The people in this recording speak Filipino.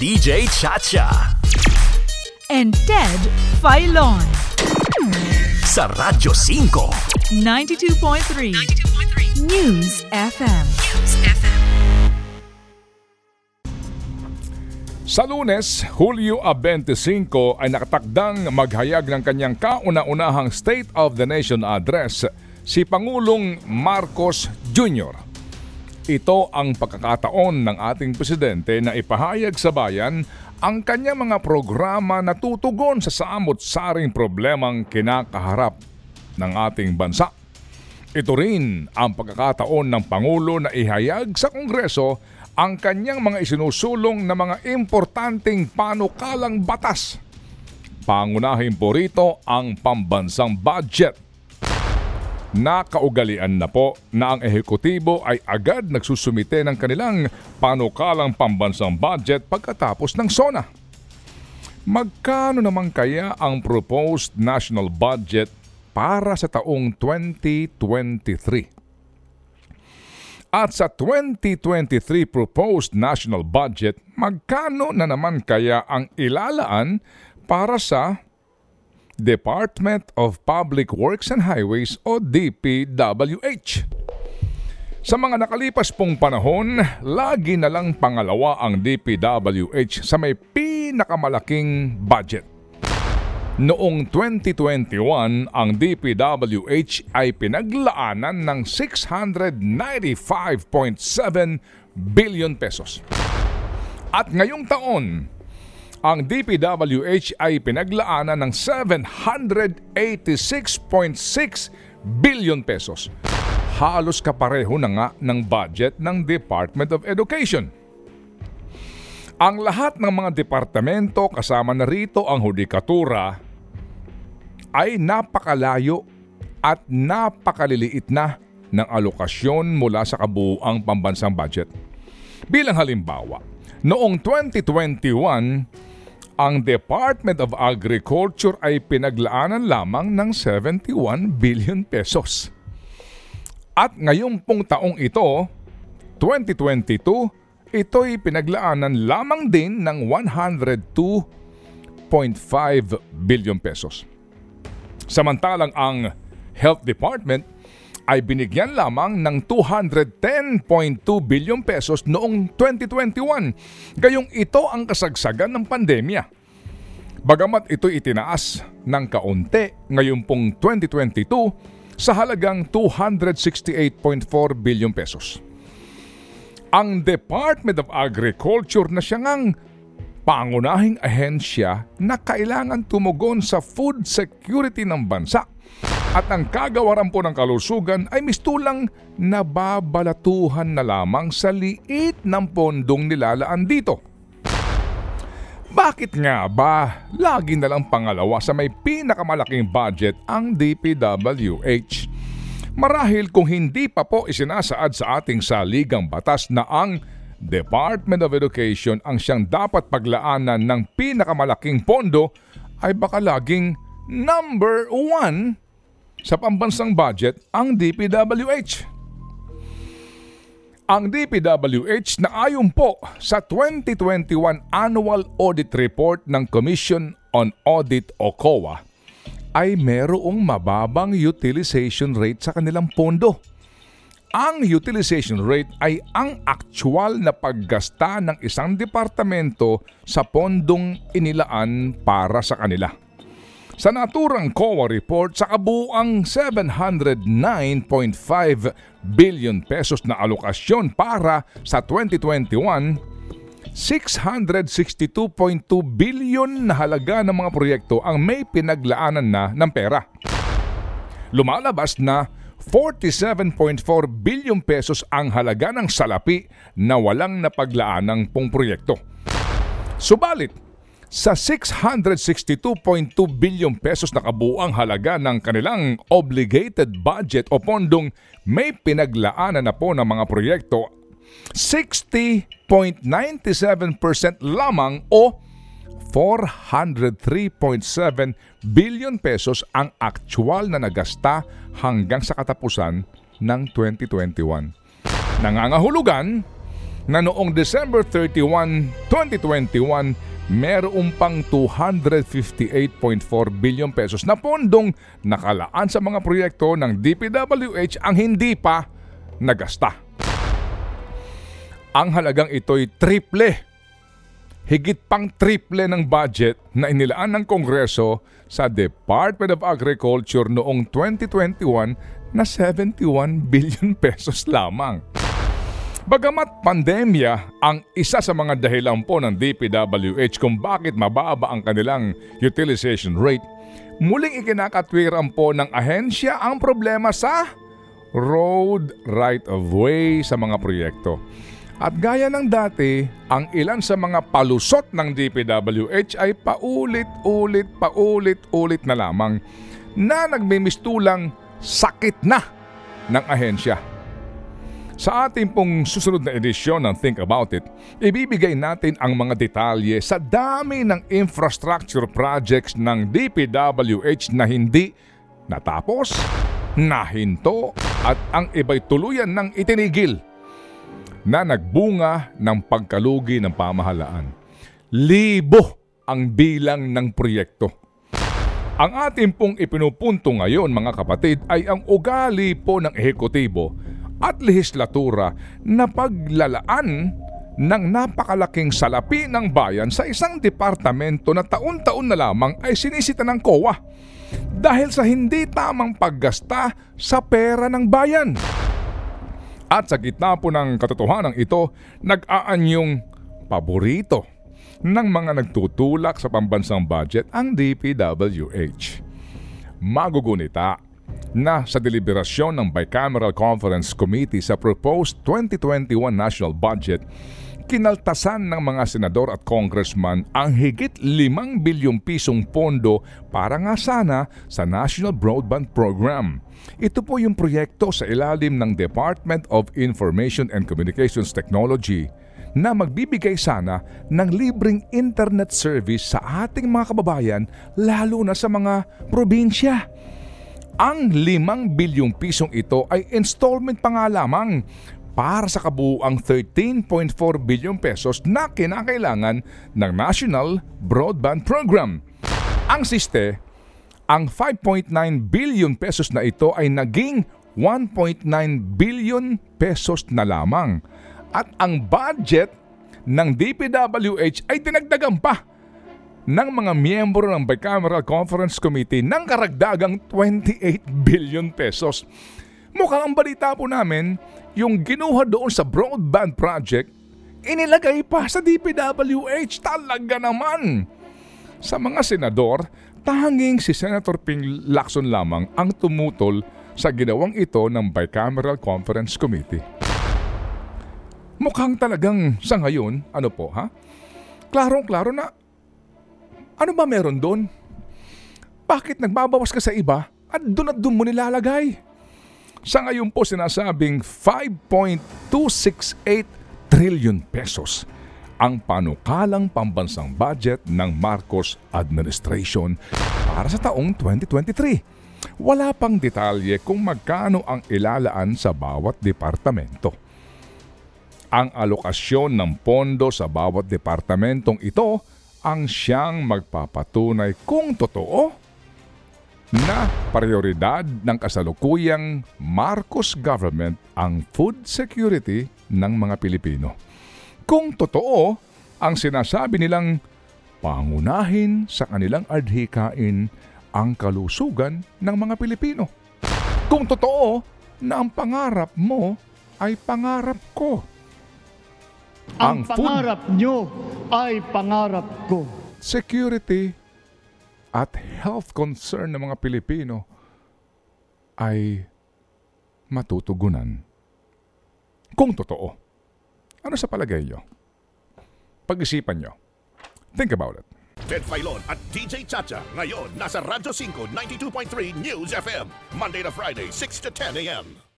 DJ Chacha. and Ted Filon. Sa Radyo 5. 92.3 News FM. Sa lunes, Hulyo 25 ay nakatakdang maghayag ng kanyang kauna-unahang State of the Nation address si Pangulong Marcos Jr. Ito ang pagkakataon ng ating presidente na ipahayag sa bayan ang kanyang mga programa na tutugon sa samot-saring problemang kinakaharap ng ating bansa. Ito rin ang pagkakataon ng Pangulo na ihayag sa Kongreso ang kanyang mga isinusulong na mga importanteng panukalang batas. Pangunahin po rito ang pambansang budget. Nakaugalian na po na ang ehekutibo ay agad nagsusumite ng kanilang panukalang pambansang budget pagkatapos ng SONA. Magkano naman kaya ang proposed national budget para sa taong 2023? At sa 2023 proposed national budget, magkano na naman kaya ang ilalaan para sa Department of Public Works and Highways o DPWH? Sa mga nakalipas pong panahon, lagi na lang pangalawa ang DPWH sa may pinakamalaking budget. Noong 2021, ang DPWH ay pinaglaanan ng 695.7 billion pesos. At ngayong taon, ang DPWH ay pinaglaanan ng 786.6 billion pesos. Halos kapareho na nga ng budget ng Department of Education. Ang lahat ng mga departamento kasama na rito ang hudikatura ay napakalayo at napakaliliit na ng alokasyon mula sa kabuuang pambansang budget. Bilang halimbawa, noong 2021, ang Department of Agriculture ay pinaglaanan lamang ng 71 billion pesos. At ngayong pong taong ito, 2022, ito'y pinaglaanan lamang din ng 102.5 billion pesos. Samantalang ang Health Department ay binigyan lamang ng 210.2 billion pesos noong 2021. Gayong ito ang kasagsagan ng pandemya. Bagamat ito itinaas ng kaunti ngayon pong 2022 sa halagang 268.4 billion pesos. Ang Department of Agriculture na siya ngang pangunahing ahensya na kailangan tumugon sa food security ng bansa at ang kagawaran po ng kalusugan ay mistulang nababalatuhan na lamang sa liit ng pondong nilalaan dito. Bakit nga ba lagi na lang pangalawa sa may pinakamalaking budget ang DPWH? Marahil kung hindi pa po isinasaad sa ating saligang batas na ang Department of Education ang siyang dapat paglaanan ng pinakamalaking pondo ay baka laging number one sa pambansang budget ang DPWH. Ang DPWH na ayon po sa 2021 Annual Audit Report ng Commission on Audit o COA ay merong mababang utilization rate sa kanilang pondo. Ang utilization rate ay ang aktual na paggasta ng isang departamento sa pondong inilaan para sa kanila. Sa naturang COA report sa kabuang 709.5 billion pesos na alokasyon para sa 2021, 662.2 billion na halaga ng mga proyekto ang may pinaglaanan na ng pera. Lumalabas na 47.4 billion pesos ang halaga ng salapi na walang napaglaanang pong proyekto. Subalit, sa 662.2 billion pesos na kabuang halaga ng kanilang obligated budget o pondong may pinaglaanan na po ng mga proyekto 60.97% lamang o 403.7 billion pesos ang aktual na nagasta hanggang sa katapusan ng 2021. Nangangahulugan na noong December 31, 2021, meron pang 258.4 billion pesos na pondong nakalaan sa mga proyekto ng DPWH ang hindi pa nagasta. Ang halagang ito'y triple higit pang triple ng budget na inilaan ng Kongreso sa Department of Agriculture noong 2021 na 71 billion pesos lamang. Bagamat pandemya ang isa sa mga dahilan po ng DPWH kung bakit mababa ang kanilang utilization rate, muling ikinakatwiran po ng ahensya ang problema sa road right-of-way sa mga proyekto. At gaya ng dati, ang ilan sa mga palusot ng DPWH ay paulit-ulit, paulit-ulit na lamang na nagmimistulang sakit na ng ahensya. Sa ating pong susunod na edisyon ng Think About It, ibibigay natin ang mga detalye sa dami ng infrastructure projects ng DPWH na hindi natapos, nahinto at ang iba'y tuluyan ng itinigil na nagbunga ng pagkalugi ng pamahalaan. Libo ang bilang ng proyekto. Ang ating pong ipinupunto ngayon mga kapatid ay ang ugali po ng ehekutibo at lehislatura na paglalaan ng napakalaking salapi ng bayan sa isang departamento na taon-taon na lamang ay sinisita ng COA dahil sa hindi tamang paggasta sa pera ng bayan. At sa gitna po ng katotohanan ito, nag-aanyong paborito ng mga nagtutulak sa pambansang budget ang DPWH. Magugunita na sa deliberasyon ng Bicameral Conference Committee sa proposed 2021 national budget, kinaltasan ng mga senador at congressman ang higit 5 bilyong pisong pondo para nga sana sa National Broadband Program. Ito po yung proyekto sa ilalim ng Department of Information and Communications Technology na magbibigay sana ng libreng internet service sa ating mga kababayan lalo na sa mga probinsya. Ang 5 bilyong pisong ito ay installment pa nga lamang para sa kabuuang 13.4 bilyong pesos na kinakailangan ng National Broadband Program. Ang siste, ang 5.9 billion pesos na ito ay naging 1.9 billion pesos na lamang. At ang budget ng DPWH ay dinagdagan pa ng mga miyembro ng Bicameral Conference Committee ng karagdagang 28 billion pesos. Mukhang ang balita po namin, yung ginuha doon sa broadband project, inilagay pa sa DPWH. Talaga naman! Sa mga senador, tanging si Senator Ping Lacson lamang ang tumutol sa ginawang ito ng Bicameral Conference Committee. Mukhang talagang sa ngayon, ano po ha? Klarong-klaro na, ano ba meron doon? Bakit nagbabawas ka sa iba at doon at doon mo nilalagay? Sa ngayon po sinasabing 5.268 trillion pesos ang panukalang pambansang budget ng Marcos administration para sa taong 2023. Wala pang detalye kung magkano ang ilalaan sa bawat departamento. Ang alokasyon ng pondo sa bawat departamentong ito ang siyang magpapatunay kung totoo na prioridad ng kasalukuyang Marcos government ang food security ng mga Pilipino. Kung totoo ang sinasabi nilang pangunahin sa kanilang adhikain ang kalusugan ng mga Pilipino. Kung totoo na ang pangarap mo ay pangarap ko. Ang, food pangarap nyo ay pangarap ko. security at health concern ng mga Pilipino ay matutugunan. Kung totoo, ano sa palagay nyo? Pag-isipan nyo. Think about it. Ted Filon at DJ Chacha. Ngayon, nasa Radyo 5, 92.3 News FM. Monday to Friday, 6 to 10 a.m.